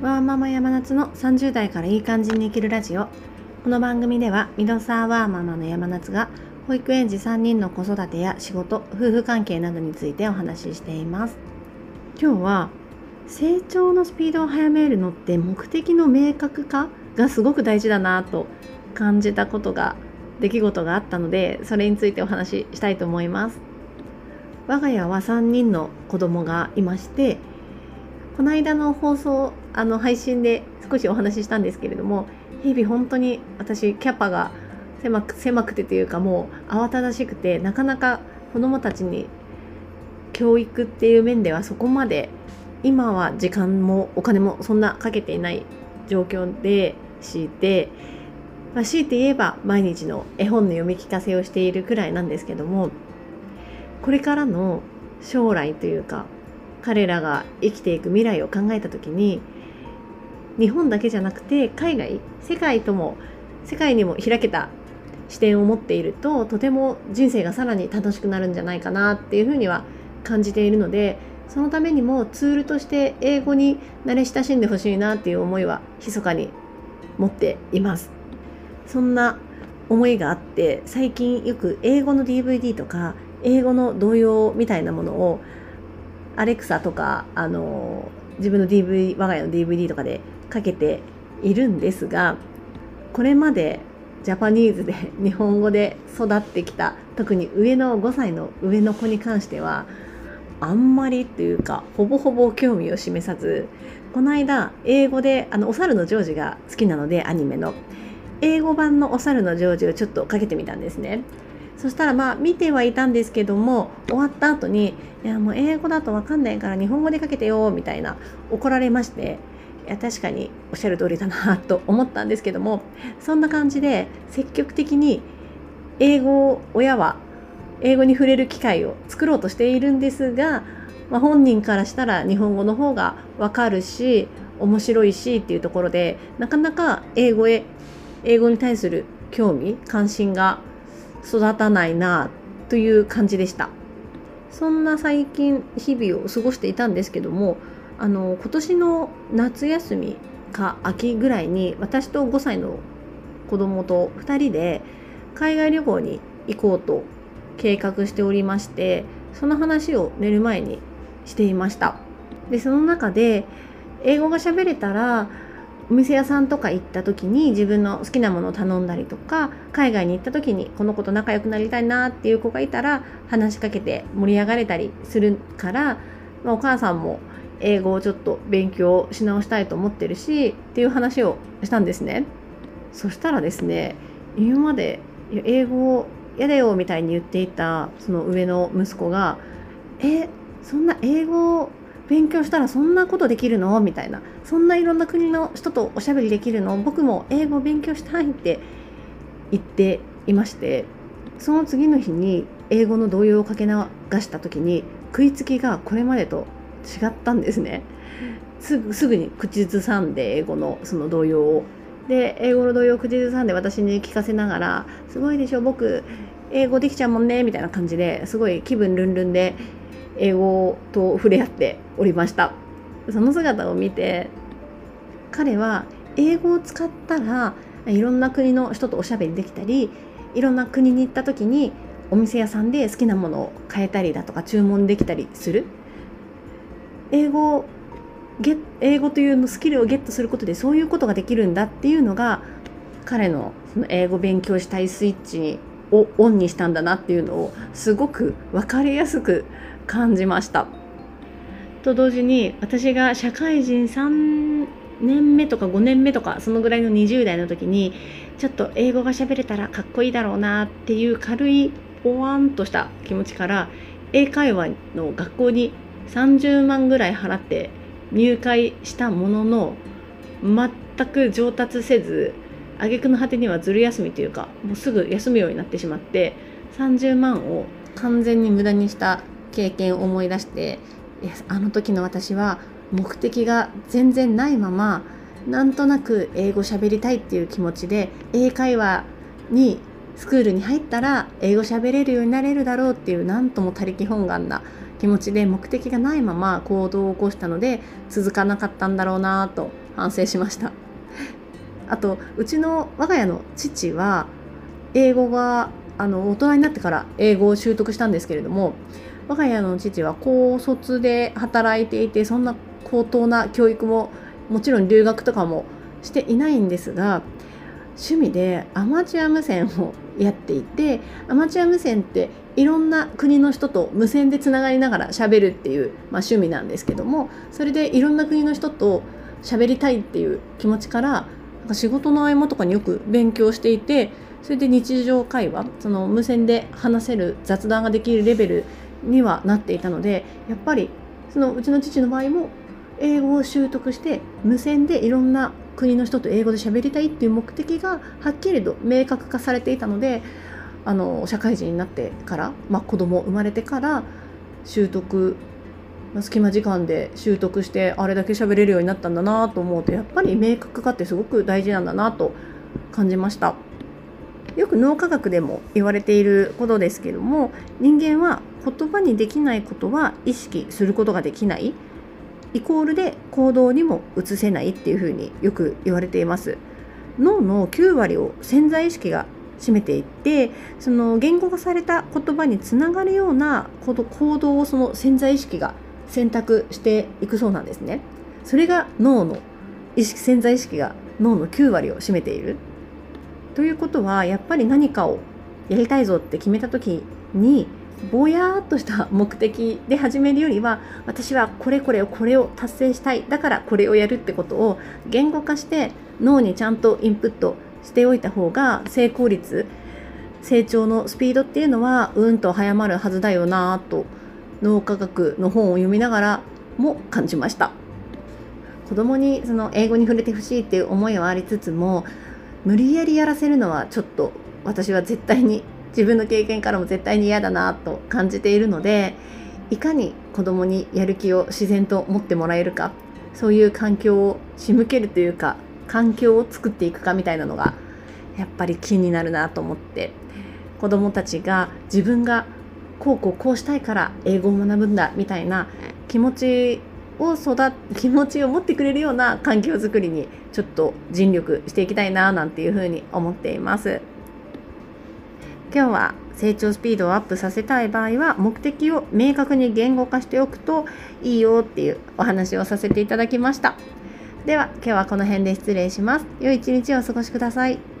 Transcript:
ワーママ山夏の30代からいい感じに生きるラジオ。この番組ではミドサーワーママの山夏が保育園児3人の子育てや仕事夫婦関係などについてお話ししています。今日は成長のスピードを速めるのって目的の明確化がすごく大事だなと感じたことが出来事があったのでそれについてお話ししたいと思います。我が家は3人の子供がいましてこの間の放送あの配信で少しお話ししたんですけれども日々本当に私キャパが狭く狭くてというかもう慌ただしくてなかなか子どもたちに教育っていう面ではそこまで今は時間もお金もそんなかけていない状況で強いて、まあ、強いて言えば毎日の絵本の読み聞かせをしているくらいなんですけどもこれからの将来というか彼らが生きていく未来を考えた時に日本だけじゃなくて海外世界とも世界にも開けた視点を持っているととても人生がさらに楽しくなるんじゃないかなっていうふうには感じているのでそのためにもツールとして英語に慣れ親しんでほしいなっていう思いは密かに持っています。そんな思いがあって最近よく英語の DVD とか英語の童謡みたいなものをアレクサとかあの自分の DV 我が家の DVD とかでかけているんですがこれまでジャパニーズで 日本語で育ってきた特に上の5歳の上の子に関してはあんまりっていうかほぼほぼ興味を示さずこの間英語であのお猿のジョージが好きなのでアニメの。英語版のお猿のジョージをちょっとかけてみたんですね。そしたらまあ見てはいたんですけども終わった後に「いやもう英語だと分かんないから日本語でかけてよ」みたいな怒られましていや確かにおっしゃる通りだなと思ったんですけどもそんな感じで積極的に英語を親は英語に触れる機会を作ろうとしているんですが、まあ、本人からしたら日本語の方が分かるし面白いしっていうところでなかなか英語へ英語に対する興味関心が育たないなという感じでした。そんな最近日々を過ごしていたんですけどもあの今年の夏休みか秋ぐらいに私と5歳の子供と2人で海外旅行に行こうと計画しておりましてその話を寝る前にしていました。でその中で英語が喋れたらお店屋さんとか行った時に自分の好きなものを頼んだりとか海外に行った時にこの子と仲良くなりたいなっていう子がいたら話しかけて盛り上がれたりするから、まあ、お母さんも英語をちょっと勉強し直したいと思ってるしっていう話をしたんですね。そしたらですね今まで英語を嫌だよみたいに言っていたその上の息子が「えそんな英語勉強したらそんなことできるの？みたいな。そんないろんな国の人とおしゃべりできるの？僕も英語勉強したいって言っていまして。その次の日に英語の動揺をかけ流した時に食いつきがこれまでと違ったんですね。すぐすぐに口ずさんで英語のその動揺を。で英語の動揺を口ずさんで私に聞かせながら「すごいでしょ僕英語できちゃうもんね」みたいな感じですごい気分ルンルンで英語と触れ合っておりました。その姿を見て彼は英語を使ったらいろんな国の人とおしゃべりできたりいろんな国に行った時にお店屋さんで好きなものを買えたりだとか注文できたりする。英語ゲ英語というのスキルをゲットすることでそういうことができるんだっていうのが彼のその英語勉強したいスイッチにをオンにしたんだなっていうのをすごく分かりやすく感じました。と同時に私が社会人3年目とか5年目とかそのぐらいの20代の時にちょっと英語が喋れたらかっこいいだろうなっていう軽いポワンとした気持ちから英会話の学校に30万ぐらい払って入会したものの全く上達せず挙句の果てにはずる休みというかもうすぐ休むようになってしまって30万を完全に無駄にした経験を思い出していやあの時の私は目的が全然ないままなんとなく英語喋りたいっていう気持ちで英会話にスクールに入ったら英語喋れるようになれるだろうっていうなんとも他力本願な気持ちで目的がないまま行動を起こしたので続かなかったんだろうなと反省しました。あとうちの我が家の父は英語があの大人になってから英語を習得したんですけれども我が家の父は高卒で働いていてそんな高等な教育ももちろん留学とかもしていないんですが趣味でアマチュア無線をやっていてアマチュア無線っていろんな国の人と無線でつながりながら喋るっていう、まあ、趣味なんですけどもそれでいろんな国の人と喋りたいっていう気持ちから仕事の合間とかによく勉強していてそれで日常会話その無線で話せる雑談ができるレベルにはなっていたのでやっぱりそのうちの父の場合も英語を習得して無線でいろんな国の人と英語で喋りたいっていう目的がはっきりと明確化されていたのであの社会人になってから、まあ、子供生まれてから習得隙間時間で習得してあれだけ喋れるようになったんだなと思うとやっぱり明確化ってすごく大事なんだなと感じました。よく脳科学でも言われていることですけども人間は言葉にできないことは意識することができない。イコールで行動にも移せないっていうふうによく言われています。脳の9割を潜在意識が占めていってその言語化された言葉につながるような行動をその潜在意識が選択していくそうなんですね。それが脳の意識潜在意識が脳の9割を占めている。ということはやっぱり何かをやりたいぞって決めた時にぼやーっとした目的で始めるよりは私はこれこれをこれを達成したい。だからこれをやるってことを言語化して脳にちゃんとインプットしておいた方が成功率成長のスピードっていうのはうんと早まるはずだよなと脳科学の本を読みながらも感じました。子供にその英語に触れてほしいっていう思いはありつつも無理やりやらせるのはちょっと私は絶対に自分の経験からも絶対に嫌だなと感じているのでいかに子供にやる気を自然と持ってもらえるかそういう環境を仕向けるというか環境を作っていくかみたいなのがやっぱり気になるなと思って子どもたちが自分がこうこうこうしたいから英語を学ぶんだみたいな気持ちを育気持ちを持ってくれるような環境づくりにちょっと尽力していきたいななんていうふうに思っています。今日は成長スピードをアップさせたい場合は目的を明確に言語化しておくといいよっていうお話をさせていただきました。では今日はこの辺で失礼します。良い一日をお過ごしください。